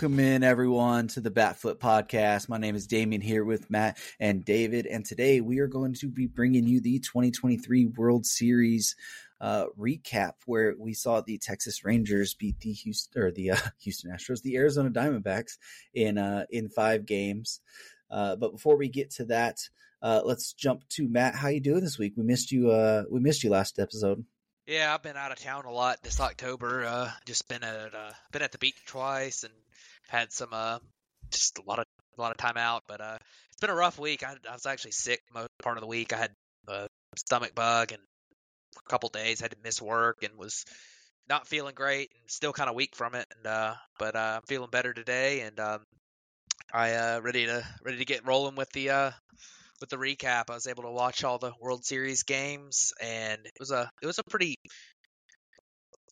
Welcome in everyone to the Batflip podcast. My name is Damien here with Matt and David, and today we are going to be bringing you the 2023 World Series uh, recap, where we saw the Texas Rangers beat the Houston or the uh, Houston Astros, the Arizona Diamondbacks in uh, in five games. Uh, but before we get to that, uh, let's jump to Matt. How you doing this week? We missed you. Uh, we missed you last episode. Yeah, I've been out of town a lot this October. Uh, just been at uh, been at the beach twice and had some uh, just a lot of a lot of time out. But uh, it's been a rough week. I, I was actually sick most part of the week. I had a stomach bug and a couple days had to miss work and was not feeling great and still kind of weak from it. And uh, but uh, I'm feeling better today and um, I uh ready to ready to get rolling with the uh with the recap. I was able to watch all the World Series games, and it was a it was a pretty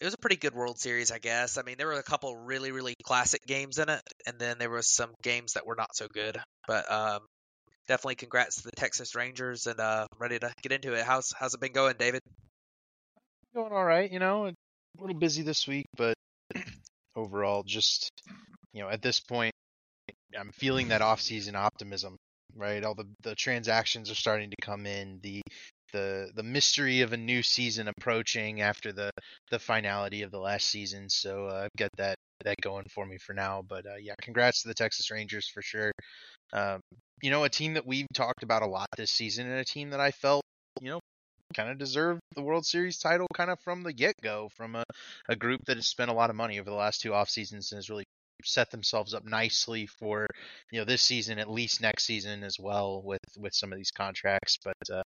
it was a pretty good World Series, I guess. I mean, there were a couple really really classic games in it, and then there was some games that were not so good. But um, definitely congrats to the Texas Rangers, and uh, I'm ready to get into it. How's how's it been going, David? Going all right, you know, a little busy this week, but overall, just you know, at this point, I'm feeling that off-season optimism right? All the the transactions are starting to come in. The the the mystery of a new season approaching after the the finality of the last season. So uh, I've got that that going for me for now. But uh, yeah, congrats to the Texas Rangers for sure. Um, you know, a team that we've talked about a lot this season, and a team that I felt you know kind of deserved the World Series title kind of from the get go, from a, a group that has spent a lot of money over the last two off seasons and has really set themselves up nicely for you know this season, at least next season as well with with some of these contracts. But uh,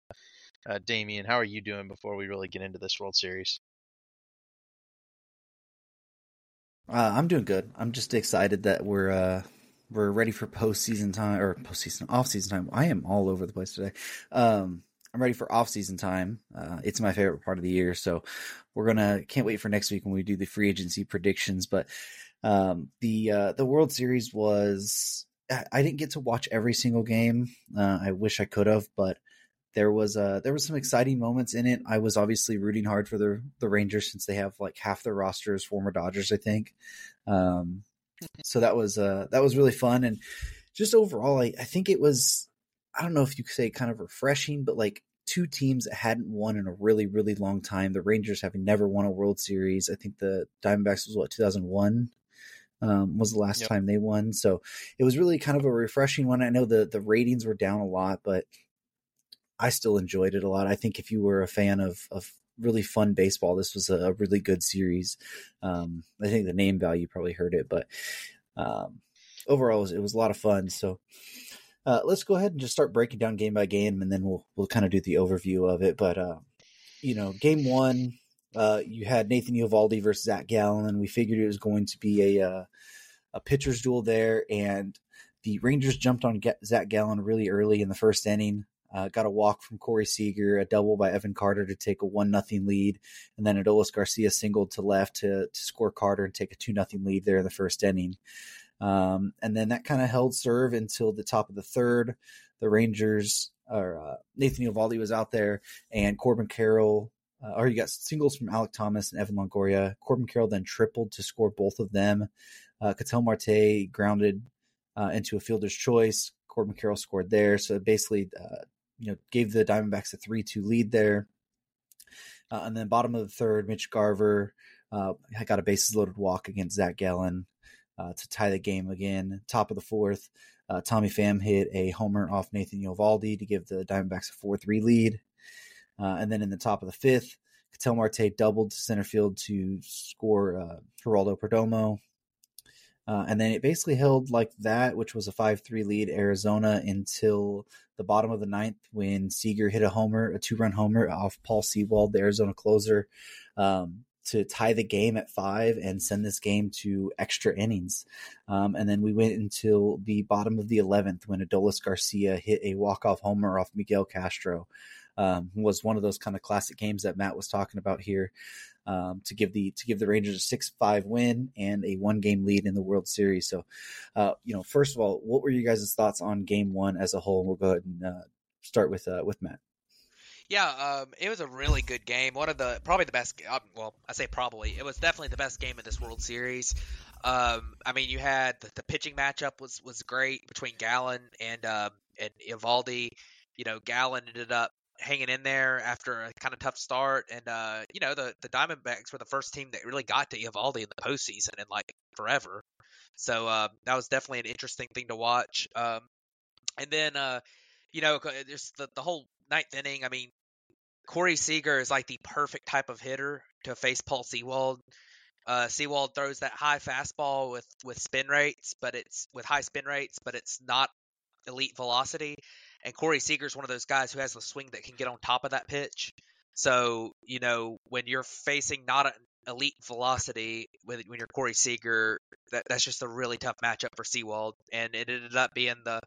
uh, Damien, how are you doing before we really get into this World Series? Uh, I'm doing good. I'm just excited that we're uh, we're ready for postseason time or postseason off season time. I am all over the place today. Um, I'm ready for off season time. Uh, it's my favorite part of the year, so we're gonna can't wait for next week when we do the free agency predictions. But um, the uh, the World Series was I didn't get to watch every single game. Uh, I wish I could have, but there was uh there was some exciting moments in it. I was obviously rooting hard for the the Rangers since they have like half their roster is former Dodgers, I think. Um, so that was uh that was really fun and just overall, I, I think it was I don't know if you could say kind of refreshing, but like two teams that hadn't won in a really really long time. The Rangers having never won a World Series. I think the Diamondbacks was what 2001 um, was the last yep. time they won. So it was really kind of a refreshing one. I know the the ratings were down a lot, but I still enjoyed it a lot. I think if you were a fan of of really fun baseball, this was a, really good series. Um, I think the name value probably hurt it, but um, overall it was, it was, a lot of fun. So. Uh, let's go ahead and just start breaking down game by game, and then we'll we'll kind of do the overview of it. But uh, you know, game one, uh, you had Nathan Eovaldi versus Zach Gallen. And we figured it was going to be a uh, a pitcher's duel there, and the Rangers jumped on Zach Gallen really early in the first inning. Uh, got a walk from Corey Seager, a double by Evan Carter to take a one nothing lead, and then Adolis Garcia singled to left to, to score Carter and take a two nothing lead there in the first inning. Um, and then that kind of held serve until the top of the third. The Rangers, or uh, Nathan Eovaldi was out there, and Corbin Carroll uh, or you got singles from Alek Thomas and Evan Longoria. Corbin Carroll then tripled to score both of them. Uh, Ketel Marte grounded uh, into a fielder's choice. Corbin Carroll scored there. So basically, uh, you know, gave the Diamondbacks a 3 2 lead there. Uh, and then bottom of the third, Mitch Garver uh, got a bases loaded walk against Zach Gallen uh, to tie the game again. Top of the fourth, uh, Tommy Pham hit a homer off Nathan Eovaldi to give the Diamondbacks a 4 3 lead. Uh, and then in the top of the fifth, Ketel Marte doubled to center field to score uh, Geraldo Perdomo. Uh, and then it basically held like that, which was a 5 3 lead Arizona until the bottom of the ninth when Seager hit a homer, a two run homer off Paul Sewald, the Arizona closer, um, to tie the game at five and send this game to extra innings. Um, and then we went until the bottom of the 11th when Adolis Garcia hit a walk off homer off Miguel Castro um, was one of those kind of classic games that Matt was talking about here um, to give the to give the Rangers a six five win and a one game lead in the World Series. So, uh, you know, first of all, what were you guys' thoughts on Game One as a whole? We'll go ahead and uh, start with uh, with Matt. Yeah, um, it was a really good game. One of the probably the best. Uh, well, I say probably. It was definitely the best game in this World Series. Um, I mean, you had the, the, pitching matchup was was great between Gallen and um, and Eovaldi. You know, Gallen ended up hanging in there after a kind of tough start, and uh, you know the the Diamondbacks were the first team that really got to Eovaldi in the postseason in like forever. So uh, that was definitely an interesting thing to watch. Um, and then uh, you know, there's the the whole ninth inning. I mean, Corey Seager is like the perfect type of hitter to face Paul Sewald. Uh, Sewald throws that high fastball with with spin rates, but it's with high spin rates, but it's not elite velocity. And Corey Seager's one of those guys who has the swing that can get on top of that pitch. So you know when you're facing not an elite velocity with when you're Corey Seager, that, that's just a really tough matchup for Sewald, and it ended up being the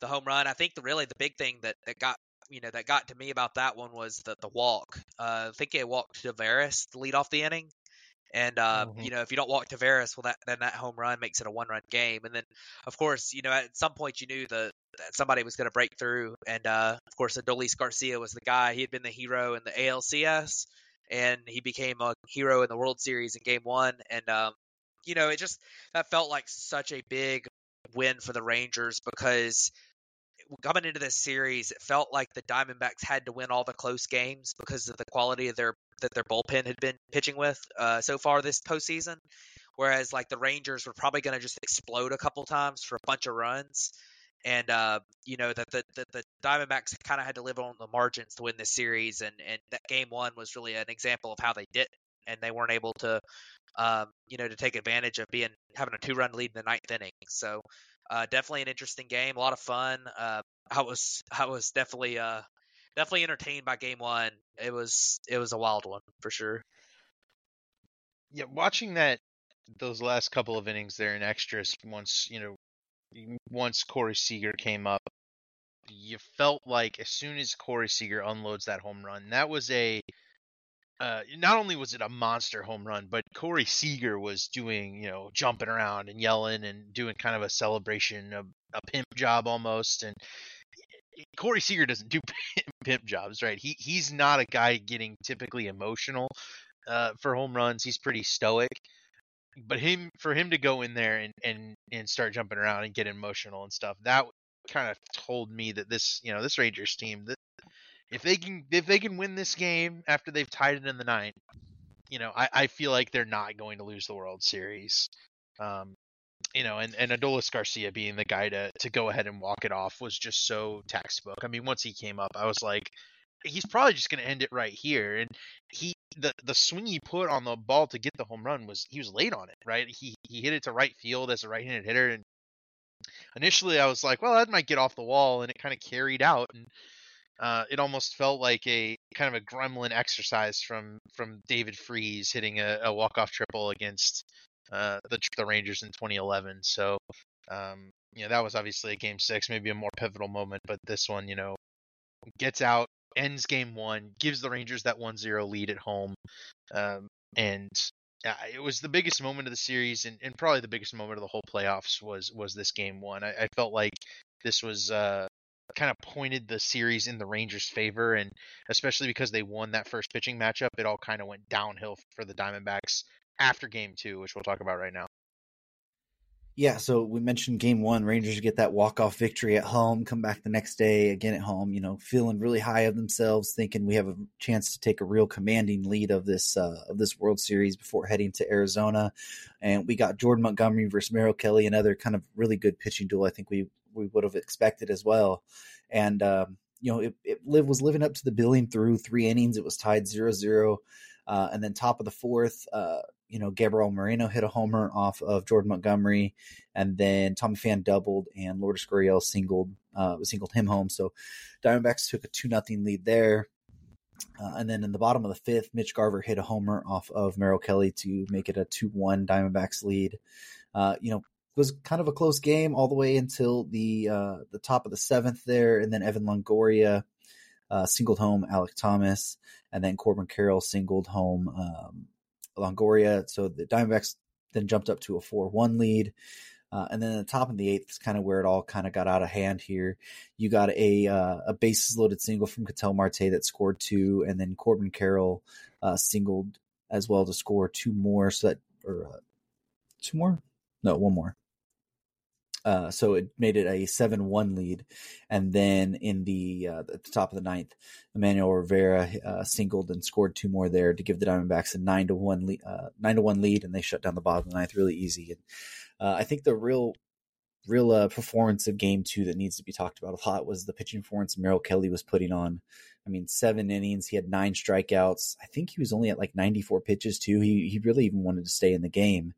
the home run. I think the really the big thing that, that got you know that got to me about that one was the the walk. Uh, I think it walked Taveras to lead off the inning, and uh, mm-hmm. you know if you don't walk Taveras, well that then that home run makes it a one run game. And then of course you know at some point you knew the that somebody was going to break through, and uh, of course Adolis Garcia was the guy. He had been the hero in the ALCS, and he became a hero in the World Series in Game One. And um, you know it just that felt like such a big win for the Rangers because coming into this series, it felt like the Diamondbacks had to win all the close games because of the quality of their that their bullpen had been pitching with uh, so far this postseason. Whereas like the Rangers were probably going to just explode a couple times for a bunch of runs, and uh, you know that the, the, the Diamondbacks kind of had to live on the margins to win this series, and and that game one was really an example of how they did, and they weren't able to, um, you know, to take advantage of being having a two run lead in the ninth inning. So uh, definitely an interesting game, a lot of fun. Uh, I was I was definitely uh, definitely entertained by game one. It was it was a wild one for sure. Yeah, watching that those last couple of innings there in extras once you know once Corey Seager came up, you felt like as soon as Corey Seager unloads that home run, that was a uh, not only was it a monster home run, but Corey Seager was doing, you know, jumping around and yelling and doing kind of a celebration, a, a pimp job almost. And Corey Seager doesn't do pimp jobs, right? He he's not a guy getting typically emotional uh, for home runs. He's pretty stoic. But him for him to go in there and, and and start jumping around and get emotional and stuff, that kind of told me that this, you know, this Rangers team, that if they can if they can win this game after they've tied it in the ninth, you know, I, I feel like they're not going to lose the World Series. Um, you know, and, and Adolis Garcia being the guy to, to go ahead and walk it off was just so textbook. I mean, once he came up, I was like, he's probably just going to end it right here. And he, the, the swing he put on the ball to get the home run was, he was late on it, right? He, he hit it to right field as a right handed hitter. And initially I was like, well, that might get off the wall. And it kind of carried out. And uh, it almost felt like a kind of a gremlin exercise from from David Freese hitting a, a walk off triple against uh, the the Rangers in 2011. So um, you know that was obviously a game six, maybe a more pivotal moment, but this one, you know, gets out, ends game one, gives the Rangers that 1-0 lead at home, um, and uh, it was the biggest moment of the series and, and, probably the biggest moment of the whole playoffs was was this game one. I, I felt like this was uh, kind of pointed the series in the Rangers' favor, and especially because they won that first pitching matchup, it all kind of went downhill for the Diamondbacks after Game Two, which we'll talk about right now. Yeah, so we mentioned game one, Rangers get that walk-off victory at home, come back the next day again at home, you know, feeling really high of themselves, thinking we have a chance to take a real commanding lead of this uh, of this World Series before heading to Arizona. And we got Jordan Montgomery versus Merrill Kelly, another kind of really good pitching duel. I think we we would have expected as well. And um, you know, it, it live was living up to the billing through three innings. It was tied 0-0. Uh, and then top of the fourth, uh, you know, Gabriel Moreno hit a homer off of Jordan Montgomery, and then Tommy Pham doubled, and Lourdes Gurriel singled uh, singled him home. So Diamondbacks took a two nothing lead there. Uh, and then in the bottom of the fifth, Mitch Garver hit a homer off of Merrill Kelly to make it a two one Diamondbacks lead. Uh, you know, was kind of a close game all the way until the uh, the top of the seventh there, and then Evan Longoria uh, singled home Alek Thomas, and then Corbin Carroll singled home um, Longoria. So the Diamondbacks then jumped up to a four one lead. Uh, and then the top of the eighth is kind of where it all kind of got out of hand here. You got a uh, a bases loaded single from Ketel Marte that scored two, and then Corbin Carroll uh, singled as well to score two more. So that or uh, two more? No, one more. Uh, so it made it a seven-one lead, and then in the uh, at the top of the ninth, Emmanuel Rivera uh, singled and scored two more there to give the Diamondbacks a nine to one lead, uh, nine to one lead, and they shut down the bottom of the ninth really easy. And uh, I think the real real uh, performance of game two that needs to be talked about a lot was the pitching performance Merrill Kelly was putting on. I mean, seven innings, he had nine strikeouts. I think he was only at like 94 pitches too. He he really even wanted to stay in the game,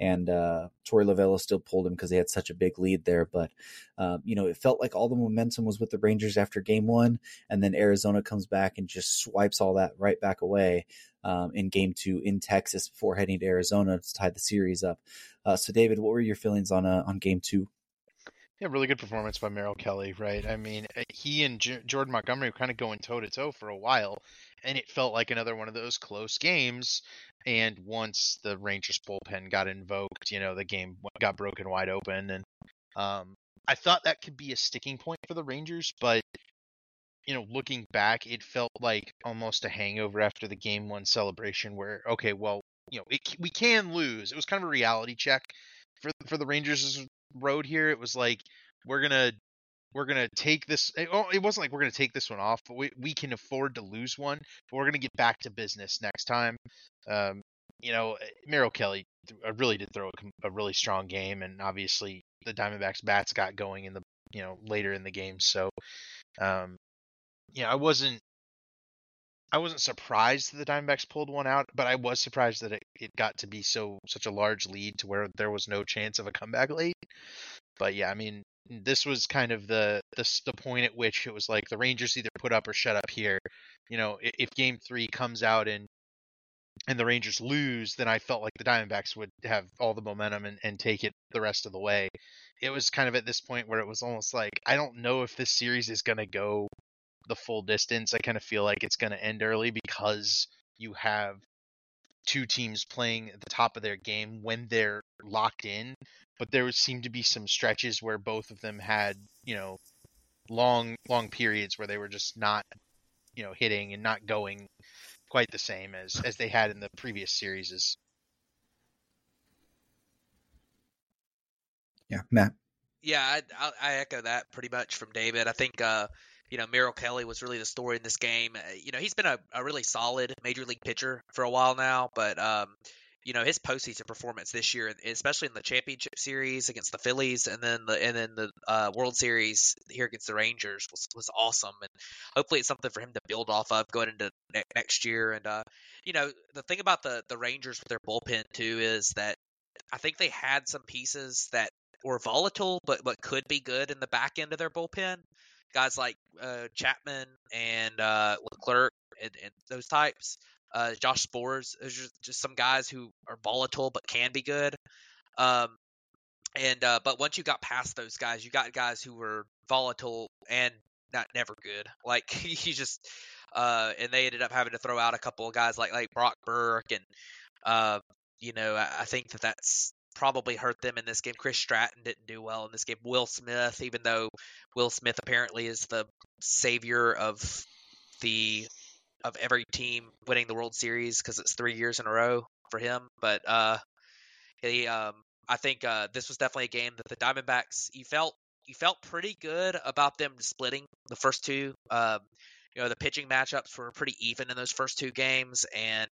and uh, Torey Lovullo still pulled him because they had such a big lead there. But um, you know, it felt like all the momentum was with the Rangers after Game One, and then Arizona comes back and just swipes all that right back away um, in Game Two in Texas before heading to Arizona to tie the series up. Uh, so, David, what were your feelings on uh, on Game Two? Yeah, really good performance by Merrill Kelly, right? I mean, eh, he and J- Jordan Montgomery were kind of going toe to toe for a while, and it felt like another one of those close games. And once the Rangers bullpen got invoked, you know, the game got broken wide open. And um, I thought that could be a sticking point for the Rangers, but you know, looking back, it felt like almost a hangover after the game one celebration, where okay, well, you know, it, we can lose. It was kind of a reality check for for the Rangers' road here. It was like we're gonna we're gonna take this. It, oh, it wasn't like we're gonna take this one off, but we we can afford to lose one. But we're gonna get back to business next time. Um, you know, Merrill Kelly really did throw a, a really strong game, and obviously the Diamondbacks bats got going in the you know later in the game. So, um, yeah, I wasn't I wasn't surprised that the Diamondbacks pulled one out, but I was surprised that it, it got to be so such a large lead to where there was no chance of a comeback late. But yeah, I mean, this was kind of the the the point at which it was like the Rangers either put up or shut up here. You know, if, if Game Three comes out and and the Rangers lose, then I felt like the Diamondbacks would have all the momentum and, and take it the rest of the way. It was kind of at this point where it was almost like I don't know if this series is going to go the full distance. I kind of feel like it's going to end early because you have two teams playing at the top of their game when they're locked in. But there seemed to be some stretches where both of them had, you know, long long periods where they were just not, you know, hitting and not going quite the same as as they had in the previous series. Yeah, Matt. Yeah, I, I echo that pretty much from David. I think uh, you know, Merrill Kelly was really the story in this game. Uh, you know, he's been a, a really solid major league pitcher for a while now, but um, you know, his postseason performance this year, especially in the championship series against the Phillies, and then the and then the uh, World Series here against the Rangers was was awesome, and hopefully it's something for him to build off of going into ne- next year. And uh, you know, the thing about the the Rangers with their bullpen too is that I think they had some pieces that were volatile, but but could be good in the back end of their bullpen guys like uh, Chapman and uh, Leclerc and, and those types. Uh, Josh Sborz, are just some guys who are volatile but can be good. Um, and uh, but once you got past those guys, you got guys who were volatile and not never good. Like you just uh, and they ended up having to throw out a couple of guys like like Brock Burke and uh, you know I, I think that that's probably hurt them in this game. Chris Stratton didn't do well in this game. Will Smith, even though Will Smith apparently is the savior of the of every team winning the World Series because it's three years in a row for him. But uh, he, um, I think uh, this was definitely a game that the Diamondbacks you felt you felt pretty good about them splitting the first two. Um, you know, the pitching matchups were pretty even in those first two games, and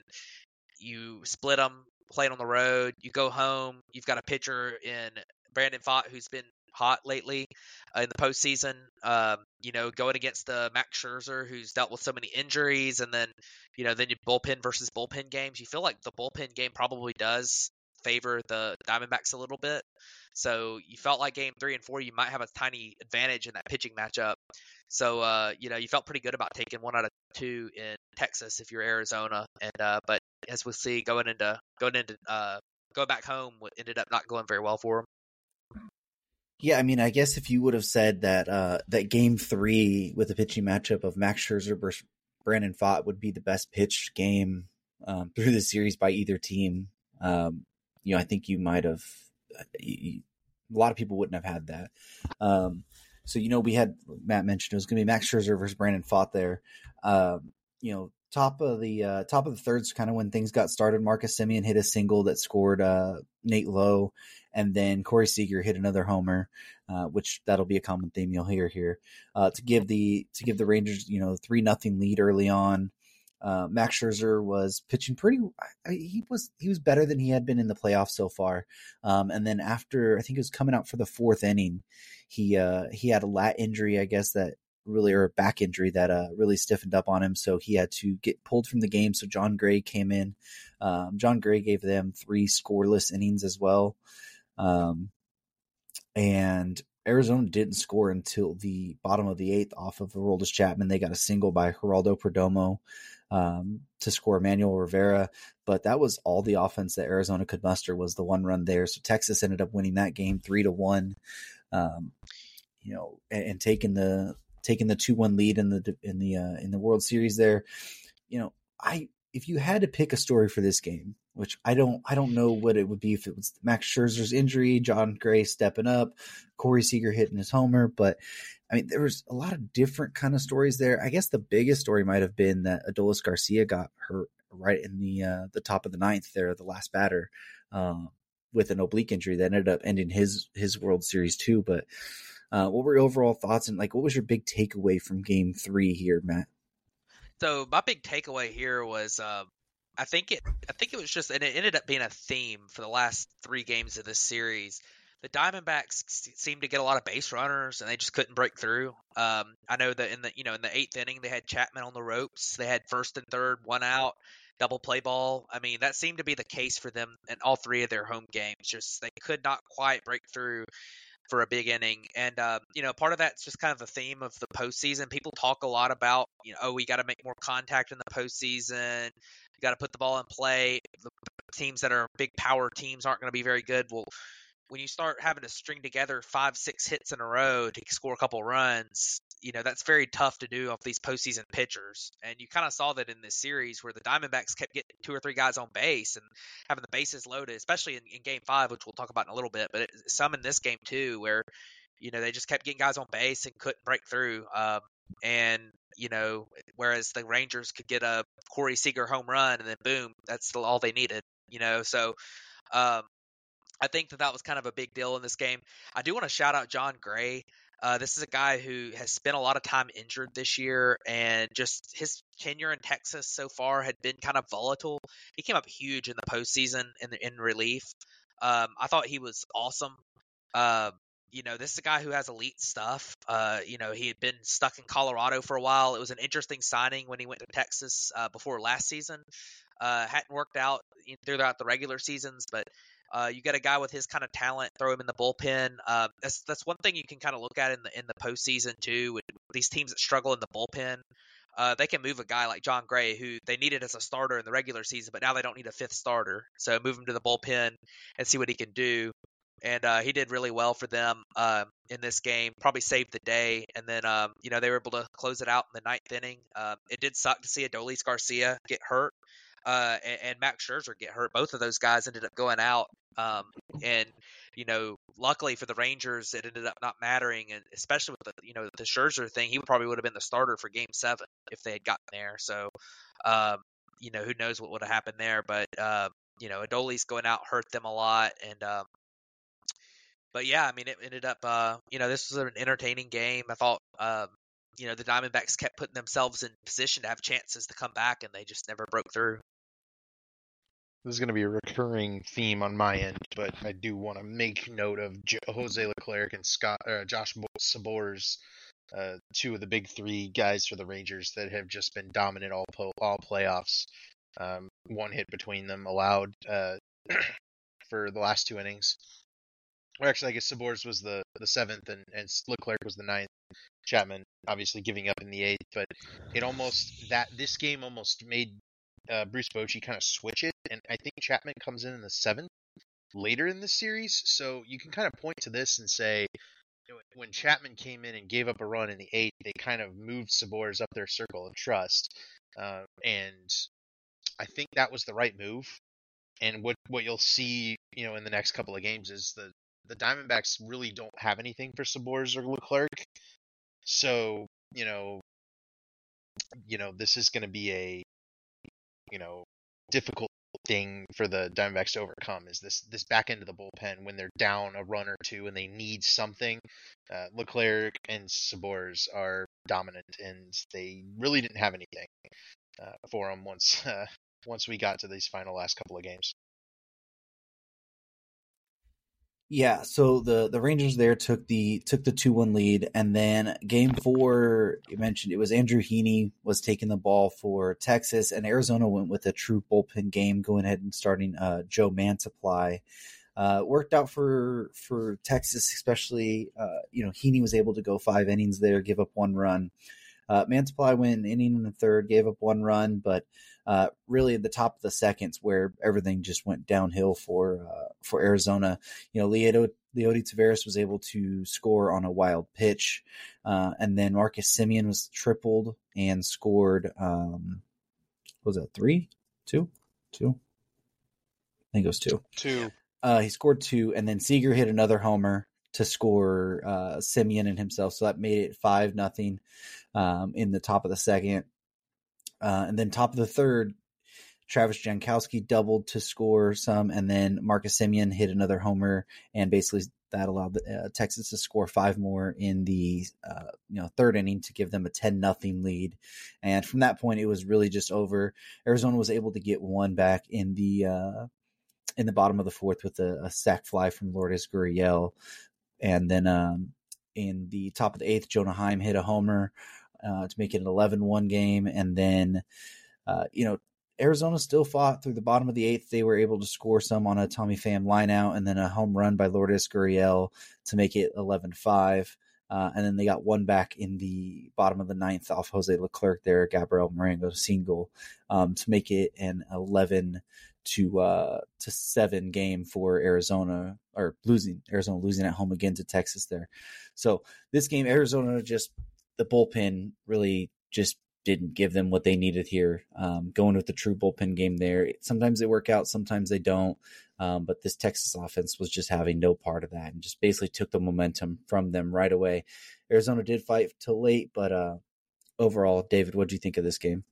you split them playing on the road. You go home. You've got a pitcher in Brandon Pfaadt who's been hot lately uh, in the postseason. Um, you know, going against the Max Scherzer who's dealt with so many injuries, and then you know, then you bullpen versus bullpen games. You feel like the bullpen game probably does favor the Diamondbacks a little bit. So you felt like game three and four, you might have a tiny advantage in that pitching matchup. So uh, you know, you felt pretty good about taking one out of two in Texas if you're Arizona, and uh, but as we'll see going into going into uh, going back home, ended up not going very well for them. Yeah, I mean, I guess if you would have said that uh, that game three with the pitching matchup of Max Scherzer versus Brandon Pfaadt would be the best pitched game um, through the series by either team, um, you know, I think you might have. Uh, a lot of people wouldn't have had that. Um, so you know, we had Matt mentioned it was going to be Max Scherzer versus Brandon Pfaadt there. Um, you know, top of the uh, top of the thirds, kind of when things got started. Marcus Semien hit a single that scored uh, Nate Lowe, and then Corey Seager hit another homer, uh, which that'll be a common theme you'll hear here uh, to give the to give the Rangers you know three nothing lead early on. Uh, Max Scherzer was pitching pretty. I, he was he was better than he had been in the playoffs so far. Um, and then after I think it was coming out for the fourth inning, he uh, he had a lat injury, I guess that really or a back injury that uh, really stiffened up on him. So he had to get pulled from the game. So Jon Gray came in. Um, Jon Gray gave them three scoreless innings as well. Um, and Arizona didn't score until the bottom of the eighth off of Aroldis Chapman. They got a single by Geraldo Perdomo um, to score Manuel Rivera, but that was all the offense that Arizona could muster was the one run there. So Texas ended up winning that game three to one. Um, you know, and, and, taking the taking the two one lead in the in the uh, in the World Series there. You know, I if you had to pick a story for this game, which I don't I don't know what it would be if it was Max Scherzer's injury, Jon Gray stepping up, Corey Seager hitting his homer, but I mean, there was a lot of different kind of stories there. I guess the biggest story might have been that Adolis Garcia got hurt right in the uh, the top of the ninth there, the last batter, um, with an oblique injury that ended up ending his his World Series too. But uh, what were your overall thoughts and like what was your big takeaway from Game Three here, Matt? So my big takeaway here was. Uh, I think it. I think it was just, and it ended up being a theme for the last three games of this series the Diamondbacks seemed to get a lot of base runners, and they just couldn't break through. Um, I know that in the you know in the eighth inning they had Chapman on the ropes. They had first and third, one out, double play ball. I mean that seemed to be the case for them in all three of their home games. Just they could not quite break through for a big inning. And uh, you know, part of that's just kind of the theme of the postseason. People talk a lot about, you know, oh, we got to make more contact in the postseason. You got to put the ball in play. The teams that are big power teams aren't going to be very good. Well, when you start having to string together five, six hits in a row to score a couple runs, you know, that's very tough to do off these postseason pitchers. And you kind of saw that in this series where the Diamondbacks kept getting two or three guys on base and having the bases loaded, especially in, in game five, which we'll talk about in a little bit, but it, some in this game too, where, you know, they just kept getting guys on base and couldn't break through. Um, and, you know, whereas the Rangers could get a Corey Seager home run and then boom, that's all they needed, you know, so, um, I think that that was kind of a big deal in this game. I do want to shout out Jon Gray. Uh, this is a guy who has spent a lot of time injured this year, and just his tenure in Texas so far had been kind of volatile. He came up huge in the postseason in in relief. Um, I thought he was awesome. Uh, you know, this is a guy who has elite stuff. Uh, you know, he had been stuck in Colorado for a while. It was an interesting signing when he went to Texas uh, before last season. Uh, hadn't worked out throughout the regular seasons, but uh, you get a guy with his kind of talent, throw him in the bullpen. Uh, that's that's one thing you can kind of look at in the in the postseason too. With these teams that struggle in the bullpen, uh, they can move a guy like Jon Gray, who they needed as a starter in the regular season, but now they don't need a fifth starter. So move him to the bullpen and see what he can do. And uh, he did really well for them um, in this game. Probably saved the day, and then um, you know they were able to close it out in the ninth inning. Um, it did suck to see Adolis Garcia get hurt uh, and, and, Max Scherzer get hurt. Both of those guys ended up going out. Um, and you know, luckily for the Rangers, it ended up not mattering, and especially with the you know the Scherzer thing, he probably would have been the starter for Game Seven if they had gotten there. So, um, you know, who knows what would have happened there? But uh, you know, Adolis going out hurt them a lot, and um, but yeah, I mean, it ended up, uh, you know, this was an entertaining game. I thought, um, you know, the Diamondbacks kept putting themselves in position to have chances to come back, and they just never broke through. This is going to be a recurring theme on my end, but I do want to make note of Jose Leclerc and Scott, uh, Josh Sborz, uh, two of the big three guys for the Rangers that have just been dominant all po- all playoffs. Um, one hit between them allowed uh, for the last two innings. Or actually, I guess Sborz was the the seventh, and, and Leclerc was the ninth. Chapman obviously giving up in the eighth, but it almost that this game almost made uh, Bruce Bochy kind of switch it, and I think Chapman comes in in the seventh later in the series, so you can kind of point to this and say when Chapman came in and gave up a run in the eighth, they kind of moved Sborz up their circle of trust, uh, and I think that was the right move. And what what you'll see, you know, in the next couple of games is the the Diamondbacks really don't have anything for Sborz or Leclerc. So, you know, you know, this is going to be a, you know, difficult thing for the Diamondbacks to overcome is this this back end of the bullpen when they're down a run or two and they need something. Uh, Leclerc and Sborz are dominant, and they really didn't have anything uh, for them once uh, once we got to these final last couple of games. Yeah, so the the Rangers there took the took the two one lead, and then game four, you mentioned it was Andrew Heaney was taking the ball for Texas, and Arizona went with a true bullpen game, going ahead and starting uh, Joe Mantiply. Uh, worked out for for Texas, especially uh, you know Heaney was able to go five innings there, give up one run. Uh, Mantiply went inning in the third, gave up one run, but uh, really at the top of the seconds where everything just went downhill for uh, for Arizona. You know, Leody, Leody Taveras was able to score on a wild pitch, uh, and then Marcus Semien was tripled and scored. Um, was that three, two, two? I think it was two. Two. Uh, he scored two, and then Seager hit another homer to score uh, Semien and himself. So that made it five nothing um, in the top of the second. Uh, and then top of the third, Travis Jankowski doubled to score some, and then Marcus Semien hit another homer, and basically that allowed the, uh, Texas to score five more in the uh, you know third inning to give them a ten nothing lead. And from that point, it was really just over. Arizona was able to get one back in the uh, in the bottom of the fourth with a, a sac fly from Lourdes Gurriel, and then um, in the top of the eighth, Jonah Heim hit a homer to make it an 11-1 game, and then uh, you know Arizona still fought through the bottom of the eighth. They were able to score some on a Tommy Pham lineout, and then a home run by Lourdes Gurriel to make it 11-5. Uh, and then they got one back in the bottom of the ninth off Jose Leclerc there, Gabriel Moreno single um, to make it an 11 to uh, to seven game for Arizona or losing Arizona losing at home again to Texas there. So this game, Arizona just the bullpen really just didn't give them what they needed here. Um, going with the true bullpen game there. Sometimes they work out, sometimes they don't. Um, but this Texas offense was just having no part of that and just basically took the momentum from them right away. Arizona did fight till late, but uh, overall, David, what do you think of this game?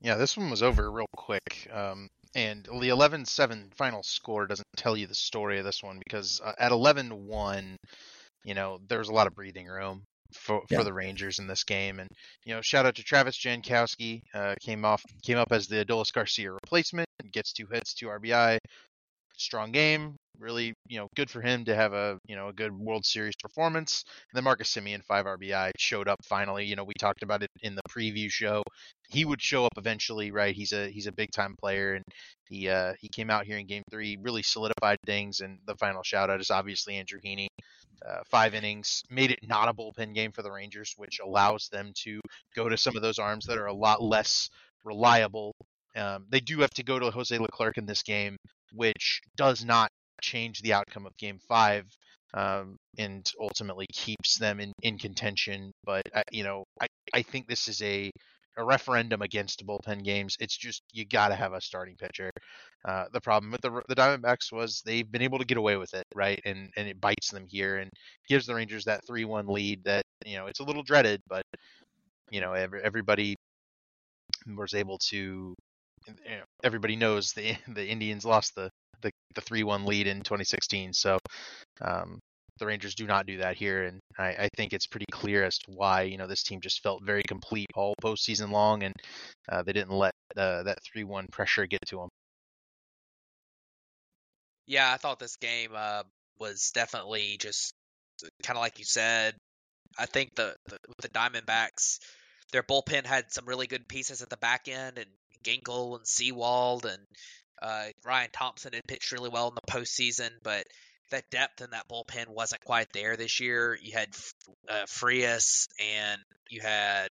Yeah, this one was over real quick. Um, and the 11-7 final score doesn't tell you the story of this one because uh, at 11-1, you know, there was a lot of breathing room for yeah. for the Rangers in this game. And you know, shout out to Travis Jankowski, uh, came off came up as the Adolis Garcia replacement, and gets two hits, two RBI, strong game. Really, you know, good for him to have a you know a good World Series performance. And then Marcus Semien, five RBI, showed up finally. You know, we talked about it in the preview show. He would show up eventually, right? He's a he's a big time player, and he uh, he came out here in Game Three, really solidified things. And the final shout out is obviously Andrew Heaney. Uh, five innings, made it not a bullpen game for the Rangers, which allows them to go to some of those arms that are a lot less reliable. Um, they do have to go to Jose Leclerc in this game, which does not change the outcome of Game Five, um, and ultimately keeps them in, in contention. But uh, you know, I, I think this is a a referendum against bullpen games. It's just you got to have a starting pitcher. Uh, the problem with the the Diamondbacks was they've been able to get away with it, right? And and it bites them here and gives the Rangers that three one lead that you know it's a little dreaded, but you know every, everybody was able to. Everybody knows the the Indians lost the the three one lead in 2016, so um, the Rangers do not do that here, and I, I, think it's pretty clear as to why you know this team just felt very complete all postseason long, and uh, they didn't let uh, that three-one pressure get to them. Yeah, I thought this game uh, was definitely just kind of like you said. I think the, the the Diamondbacks, their bullpen had some really good pieces at the back end, and Ginkel and Sewald and uh, Ryan Thompson had pitched really well in the postseason, but that depth in that bullpen wasn't quite there this year. You had uh, Frias and you had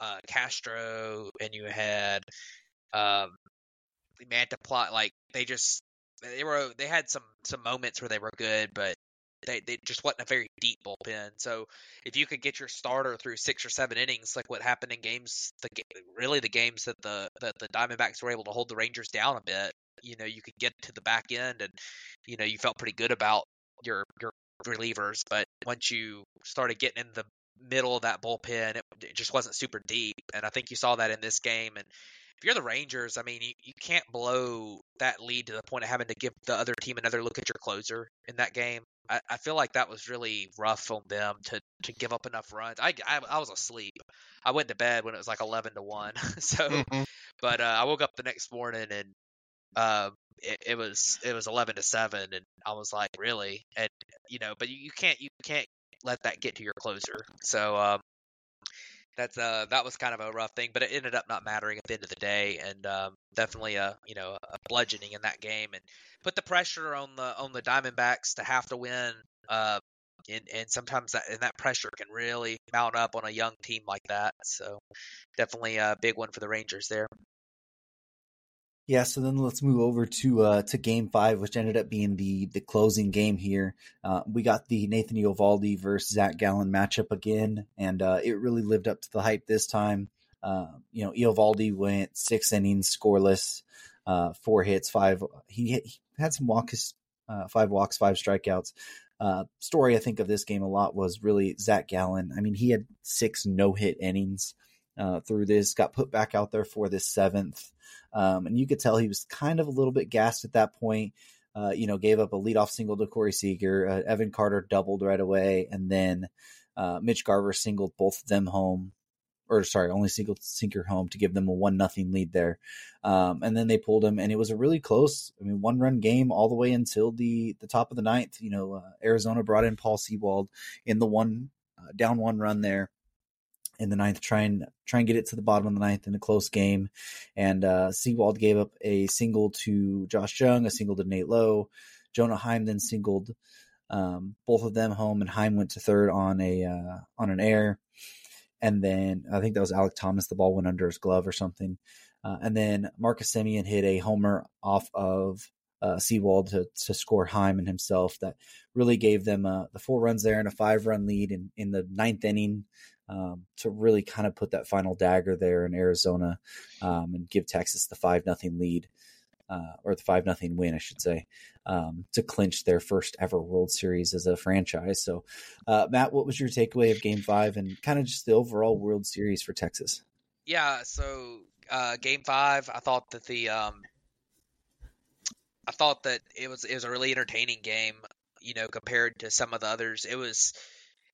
uh, Castro and you had um, Mantiply. Like they just they were they had some some moments where they were good, but they, they just wasn't a very deep bullpen. So if you could get your starter through six or seven innings, like what happened in games, the really the games that the that the Diamondbacks were able to hold the Rangers down a bit, you know, you could get to the back end and you know you felt pretty good about your your relievers, but once you started getting in the middle of that bullpen, it, it just wasn't super deep, and I think you saw that in this game. And if you're the Rangers, I mean, you, you can't blow that lead to the point of having to give the other team another look at your closer in that game. I, I feel like that was really rough on them to, to give up enough runs. I, I, I was asleep. I went to bed when it was like eleven to one. so, Mhm. but uh, I woke up the next morning and uh, it, it was it was eleven to seven, and I was like, really? And you know, but you, you can't you can't let that get to your closer. So um, that's uh that was kind of a rough thing, but it ended up not mattering at the end of the day, and um, definitely a you know a bludgeoning in that game, and put the pressure on the on the Diamondbacks to have to win. Uh, and, and sometimes that and that pressure can really mount up on a young team like that. So definitely a big one for the Rangers there. Yeah, so then let's move over to uh, to Game Five, which ended up being the the closing game here. Uh, we got the Nathan Eovaldi versus Zach Gallen matchup again, and uh, it really lived up to the hype this time. Uh, you know, Eovaldi went six innings scoreless, uh, four hits, five. He, he had some walks, uh, five walks, five strikeouts. Story I think of this game a lot was really Zach Gallen. I mean, he had six no hit innings uh, through this. Got put back out there for this seventh. Um, and you could tell he was kind of a little bit gassed at that point. Uh, you know, gave up a leadoff single to Corey Seager. Uh, Evan Carter doubled right away, and then uh, Mitch Garver singled both of them home, or sorry, only singled Seager home to give them a one nothing lead there. Um, and then they pulled him, and it was a really close. I mean, one run game all the way until the the top of the ninth. You know, uh, Arizona brought in Paul Sewald in the one uh, down one run there in the ninth, try and try and get it to the bottom of the ninth in a close game. And uh, Sewald gave up a single to Josh Jung, a single to Nate Lowe. Jonah Heim then singled um, both of them home, and Heim went to third on a uh, on an air. And then I think that was Alek Thomas. The ball went under his glove or something. Uh, and then Marcus Semien hit a homer off of uh, Sewald to, to score Heim and himself. That really gave them uh, the four runs there and a five run lead in, in the ninth inning um, to really kind of put that final dagger there in Arizona um, and give Texas the five nothing lead uh, or the five nothing win, I should say, um, to clinch their first ever World Series as a franchise. So, uh, Matt, what was your takeaway of Game Five and kind of just the overall World Series for Texas? Yeah, so uh, game five, I thought that the um, I thought that it was it was a really entertaining game. You know, compared to some of the others, it was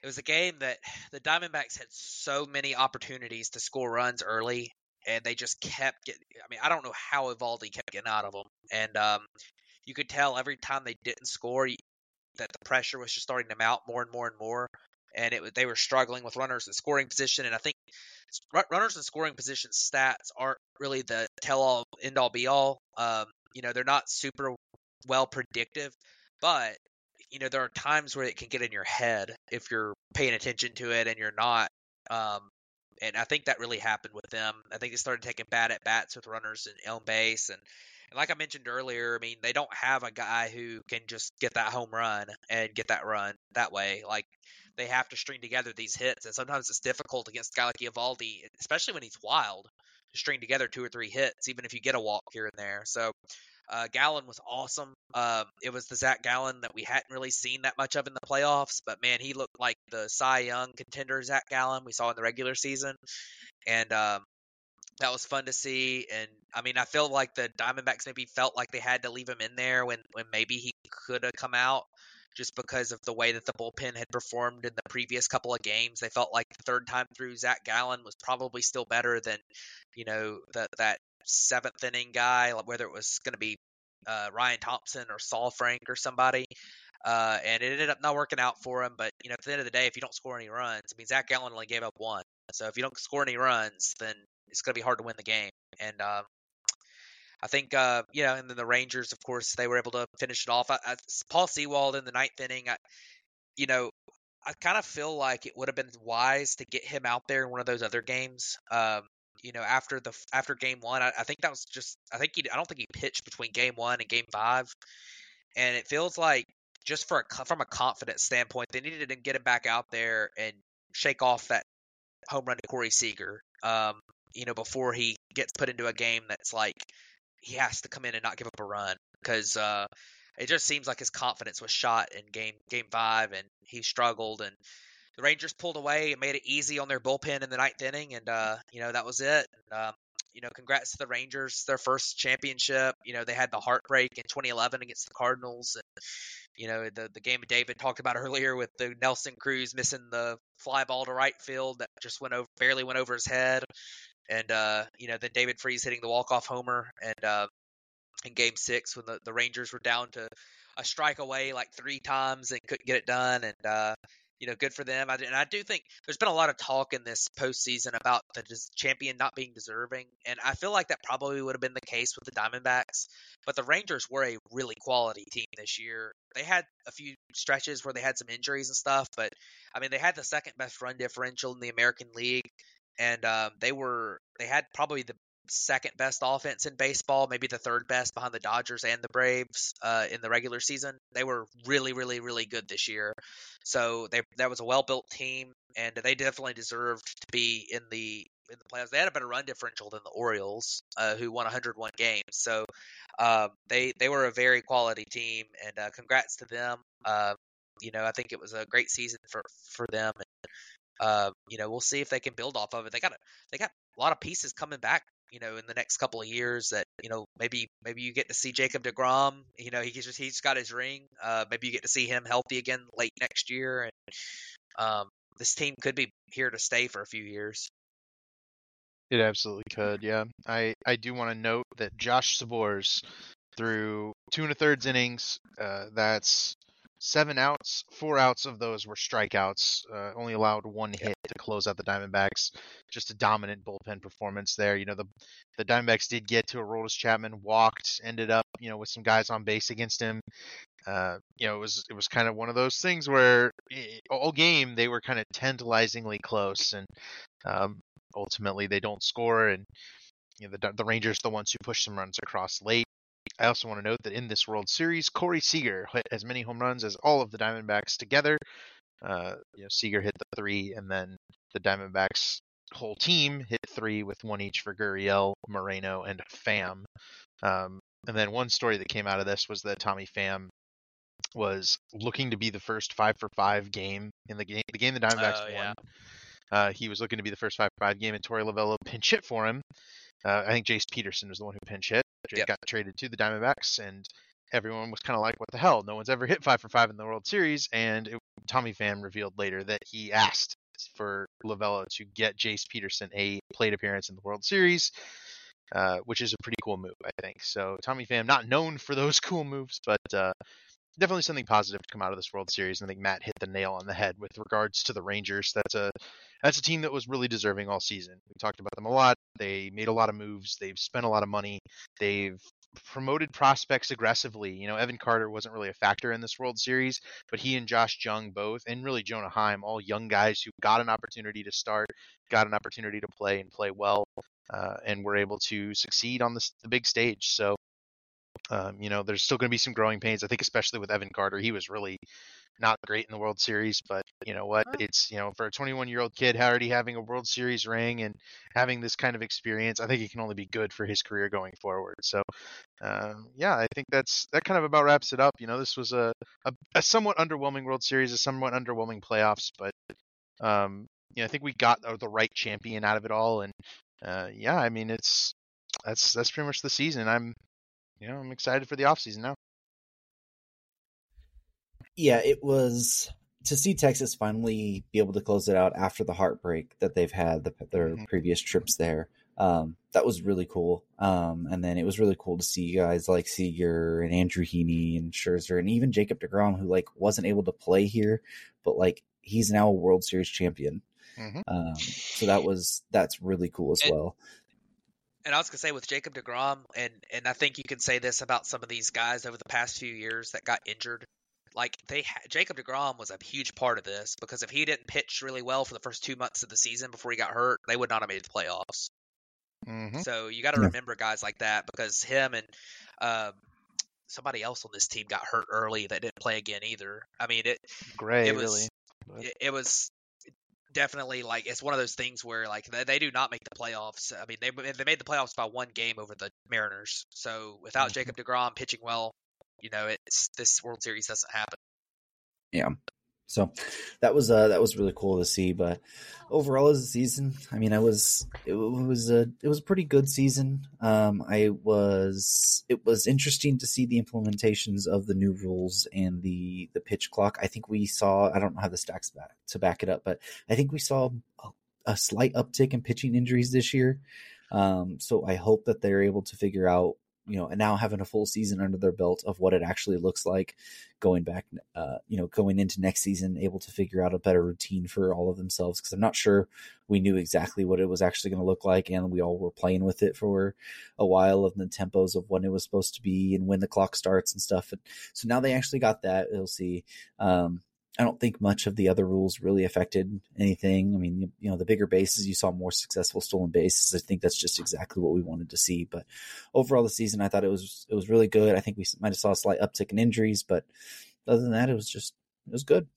it was a game that the Diamondbacks had so many opportunities to score runs early, and they just kept getting. I mean, I don't know how Eovaldi kept getting out of them, and um, you could tell every time they didn't score that the pressure was just starting to mount more and more and more, and it they were struggling with runners in scoring position. And I think runners in scoring position stats aren't really the tell all end all be all. Um, you know, they're not super well predictive, but you know, there are times where it can get in your head if you're paying attention to it and you're not. Um, and I think that really happened with them. I think they started taking bad at bats with runners in on base, and, and like I mentioned earlier, I mean, they don't have a guy who can just get that home run and get that run that way. Like they have to string together these hits, and sometimes it's difficult against a guy like Eovaldi, especially when he's wild, to string together two or three hits, even if you get a walk here and there. So uh, Gallen was awesome. Um, it was the Zach Gallen that we hadn't really seen that much of in the playoffs, but man, he looked like the Cy Young contender Zach Gallen we saw in the regular season, and um, that was fun to see. And I mean, I feel like the Diamondbacks maybe felt like they had to leave him in there when when maybe he could have come out. Just because of the way that the bullpen had performed in the previous couple of games, they felt like the third time through, Zach Gallen was probably still better than, you know, that that seventh inning guy, whether it was going to be uh, Ryan Thompson or Saalfrank or somebody. Uh, and it ended up not working out for him. But you know, at the end of the day, if you don't score any runs, I mean, Zach Gallen only gave up one. So if you don't score any runs, then it's going to be hard to win the game. And um, I think, uh, you know, and then the Rangers, of course, they were able to finish it off. I, I, Paul Sewald in the ninth inning, I, you know, I kind of feel like it would have been wise to get him out there in one of those other games. Um, you know, after the after game one, I, I think that was just I think he I don't think he pitched between game one and game five, and it feels like just for a, from a confidence standpoint, they needed to get him back out there and shake off that home run to Corey Seager. Um, you know, before he gets put into a game that's like he has to come in and not give up a run because uh, it just seems like his confidence was shot in game game five, and he struggled. And the Rangers pulled away and made it easy on their bullpen in the ninth inning, and uh, you know that was it. And, um, you know, congrats to the Rangers, their first championship. You know, they had the heartbreak in 2011 against the Cardinals, and you know the the game David talked about earlier with the Nelson Cruz missing the fly ball to right field that just went over, barely went over his head, and uh, you know then David Freese hitting the walk off homer, and uh, in Game Six when the the Rangers were down to a strike away like three times and couldn't get it done, and uh, you know, good for them. I, and I do think there's been a lot of talk in this postseason about the champion not being deserving, and I feel like that probably would have been the case with the Diamondbacks. But the Rangers were a really quality team this year. They had a few stretches where they had some injuries and stuff, but I mean, they had the second best run differential in the American League, and um, they were they had probably the second best offense in baseball, maybe the third best behind the Dodgers and the Braves uh, in the regular season. They were really, really, really good this year. So they that was a well built team, and they definitely deserved to be in the in the playoffs. They had a better run differential than the Orioles, uh, who won 101 games. So um, they they were a very quality team, and uh, congrats to them. Uh, you know, I think it was a great season for for them. And, uh, you know, we'll see if they can build off of it. They got a, they got a lot of pieces coming back you know, in the next couple of years that, you know, maybe maybe you get to see Jacob DeGrom, you know, he's just he's got his ring. Uh maybe you get to see him healthy again late next year and um this team could be here to stay for a few years. It absolutely could, yeah. I I do want to note that Josh Sborz through two and a thirds innings, uh, that's seven outs. Four outs of those were strikeouts. Uh, only allowed one hit to close out the Diamondbacks. Just a dominant bullpen performance there. You know the the Diamondbacks did get to Aroldis Chapman, walked, ended up you know with some guys on base against him. Uh, you know it was it was kind of one of those things where it, all game they were kind of tantalizingly close, and um, ultimately they don't score and. You know, the, the Rangers the ones who push some runs across late. I also want to note that in this World Series, Corey Seager hit as many home runs as all of the Diamondbacks together. Uh, you know, Seager hit the three, and then the Diamondbacks whole team hit three with one each for Gurriel, Moreno, and Pham. Um, and then one story that came out of this was that Tommy Pham was looking to be the first five for five game in the game. The game the Diamondbacks Oh, yeah. won. Uh, he was looking to be the first five for five game, and Torey Lovullo pinch hit for him. Uh, I think Jace Peterson was the one who pinch hit. Yep. got traded to the Diamondbacks, and everyone was kind of like, "What the hell? No one's ever hit five for five in the World Series." And it, Tommy Pham revealed later that he asked for Lovullo to get Jace Peterson a plate appearance in the World Series, uh, which is a pretty cool move, I think. So Tommy Pham, not known for those cool moves, but uh, definitely something positive to come out of this World Series. I think Matt hit the nail on the head with regards to the Rangers. That's a that's a team that was really deserving all season. We talked about them a lot. They made a lot of moves. They've spent a lot of money. They've promoted prospects aggressively. You know, Evan Carter wasn't really a factor in this World Series, but he and Josh Jung both, and really Jonah Heim, all young guys who got an opportunity to start, got an opportunity to play and play well, uh, and were able to succeed on the big stage. So, um, you know, there's still going to be some growing pains. I think, especially with Evan Carter, he was really not great in the World Series, but you know what? It's you know for a 21 year old kid already having a World Series ring and having this kind of experience, I think it can only be good for his career going forward. So, um, yeah, I think that's that kind of about wraps it up. You know, this was a a, a somewhat underwhelming World Series, a somewhat underwhelming playoffs, but um, you know, I think we got uh, the right champion out of it all, and uh, yeah, I mean, it's that's that's pretty much the season. I'm you know I'm excited for the off season now. yeah, it was to see Texas finally be able to close it out after the heartbreak that they've had the, their Mhm. previous trips there. Um, that was really cool. Um, and then it was really cool to see guys like Seager and Andrew Heaney and Scherzer and even Jacob Degrom, who like wasn't able to play here, but like he's now a World Series champion. Mhm. Um, so that was that's really cool as And- well. And I was gonna say with Jacob Degrom, and and I think you can say this about some of these guys over the past few years that got injured. Like they, ha- Jacob Degrom was a huge part of this because if he didn't pitch really well for the first two months of the season before he got hurt, they would not have made the playoffs. hmm So you got to Yeah. remember guys like that because him and um, somebody else on this team got hurt early that didn't play again either. I mean, it Gray it was really. but- it, it was definitely like it's one of those things where like they, they do not make the playoffs. I mean, they they made the playoffs by one game over the Mariners. So without Mhm. Jacob Degrom pitching well, you know it's this World Series doesn't happen. Yeah. So that was uh that was really cool to see. But overall, as a season, I mean, I was it was a it was a pretty good season. Um, I was it was interesting to see the implementations of the new rules and the the pitch clock. I think we saw I don't have the stacks back to back it up, but I think we saw a, a slight uptick in pitching injuries this year. Um, so I hope that they're able to figure out you know, and now having a full season under their belt of what it actually looks like going back, uh, you know, going into next season, able to figure out a better routine for all of themselves. Cause I'm not sure we knew exactly what it was actually going to look like. And we all were playing with it for a while of the tempos of when it was supposed to be and when the clock starts and stuff. And so now they actually got that. We'll see. Um, I don't think much of the other rules really affected anything. I mean, you, know, the bigger bases, you saw more successful stolen bases. I think that's just exactly what we wanted to see. But overall, the season, I thought it was it was really good. I think we might have saw a slight uptick in injuries, but other than that, it was just it was good.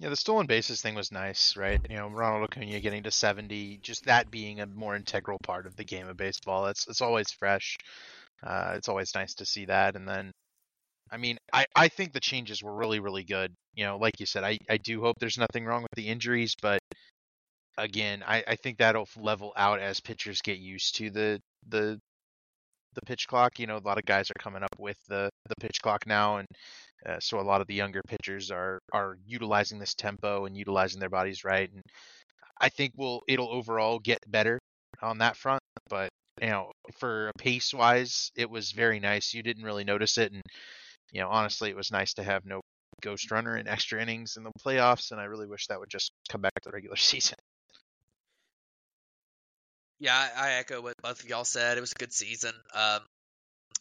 Yeah, the stolen bases thing was nice, right? You know, Ronald Acuna getting to 70, just that being a more integral part of the game of baseball. It's it's always fresh. Uh, it's always nice to see that. And then I mean, I, I think the changes were really, really good. You know, like you said, I, I do hope there's nothing wrong with the injuries, but again, I, I think that'll level out as pitchers get used to the the the pitch clock. You know, a lot of guys are coming up with the the pitch clock now, and uh, so a lot of the younger pitchers are are utilizing this tempo and utilizing their bodies right. And I think we'll it'll overall get better on that front. But you know, for pace wise, it was very nice. You didn't really notice it, and you know, honestly, it was nice to have no ghost runner in extra innings in the playoffs, and I really wish that would just come back to the regular season. Yeah, I, echo what both of y'all said. It was a good season. Um,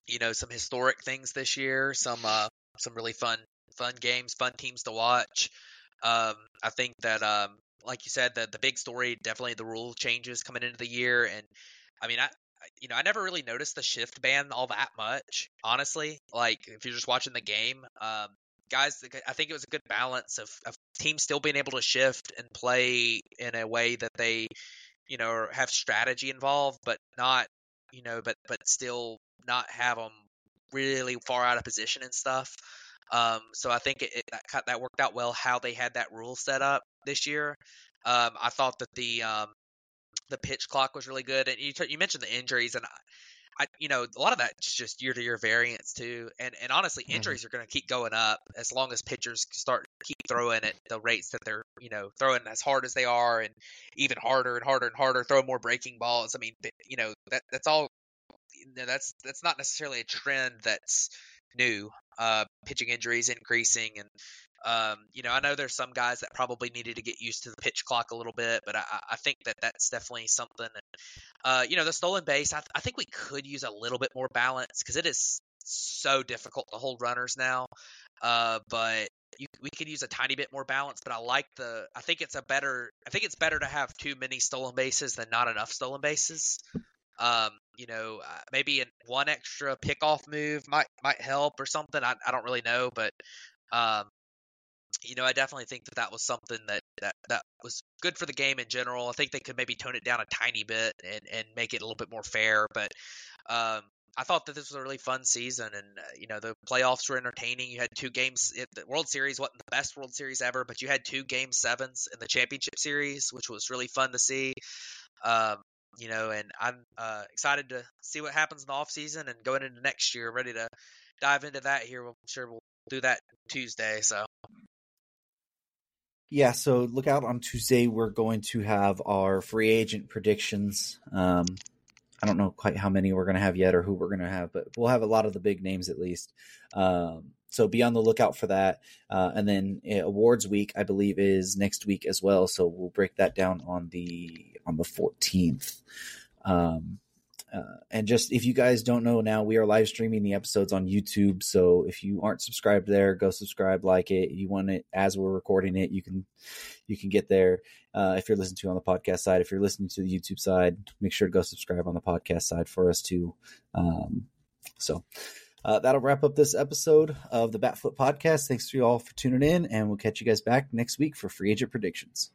you know, some historic things this year, some uh, some really fun fun games, fun teams to watch. Um, I think that, um, like you said, the the big story definitely the rule changes coming into the year, and I mean, I you know, I never really noticed the shift ban all that much, honestly. Like, if you're just watching the game, um, guys, I think it was a good balance of, of teams still being able to shift and play in a way that they, you know, have strategy involved, but not, you know, but but still not have them really far out of position and stuff. Um, so I think it, it that, that worked out well how they had that rule set up this year. Um, I thought that the um, the pitch clock was really good, and you you mentioned the injuries, and I, I you know, a lot of that is just year to year variance too. And and honestly, mm-hmm. injuries mm-hmm. are going to keep going up as long as pitchers start keep throwing at the rates that they're you know throwing as hard as they are, and even harder and harder and harder, throw more breaking balls. I mean, you know that that's all. You know, that's that's not necessarily a trend that's new. Uh, pitching injuries increasing, and um, you know, I know there's some guys that probably needed to get used to the pitch clock a little bit, but I, I think that that's definitely something. uh, you know, the stolen base, I, I think we could use a little bit more balance because it is so difficult to hold runners now. Uh, but you, we could use a tiny bit more balance. But I like the. I think it's a better. I think it's better to have too many stolen bases than not enough stolen bases. Um, you know, uh, maybe one extra pickoff move might might help or something. I, I don't really know, but um, you know, I definitely think that that was something that, that that was good for the game in general. I think they could maybe tone it down a tiny bit and, and make it a little bit more fair. But um, I thought that this was a really fun season, and uh, you know, the playoffs were entertaining. You had two games. The World Series wasn't the best World Series ever, but you had two Game Sevens in the Championship Series, which was really fun to see. Um, you know, and I'm uh, excited to see what happens in the off season and going into next year. Ready to dive into that here. I'm sure we'll do that Tuesday. So yeah, so look out on Tuesday. We're going to have our free agent predictions. Um, I don't know quite how many we're going to have yet or who we're going to have, but we'll have a lot of the big names at least. Um, so be on the lookout for that. Uh, and then uh, awards week, I believe, is next week as well. So we'll break that down on the on the fourteenth. Um, uh, and just if you guys don't know now, we are live streaming the episodes on YouTube. So if you aren't subscribed there, go subscribe, like it. You want it as we're recording it, you can you can get there. Uh, if you're listening to on the podcast side, if you're listening to the YouTube side, make sure to go subscribe on the podcast side for us too. Um, so uh, that'll wrap up this episode of the Batflip Podcast. Thanks to you all for tuning in, and we'll catch you guys back next week for free agent predictions.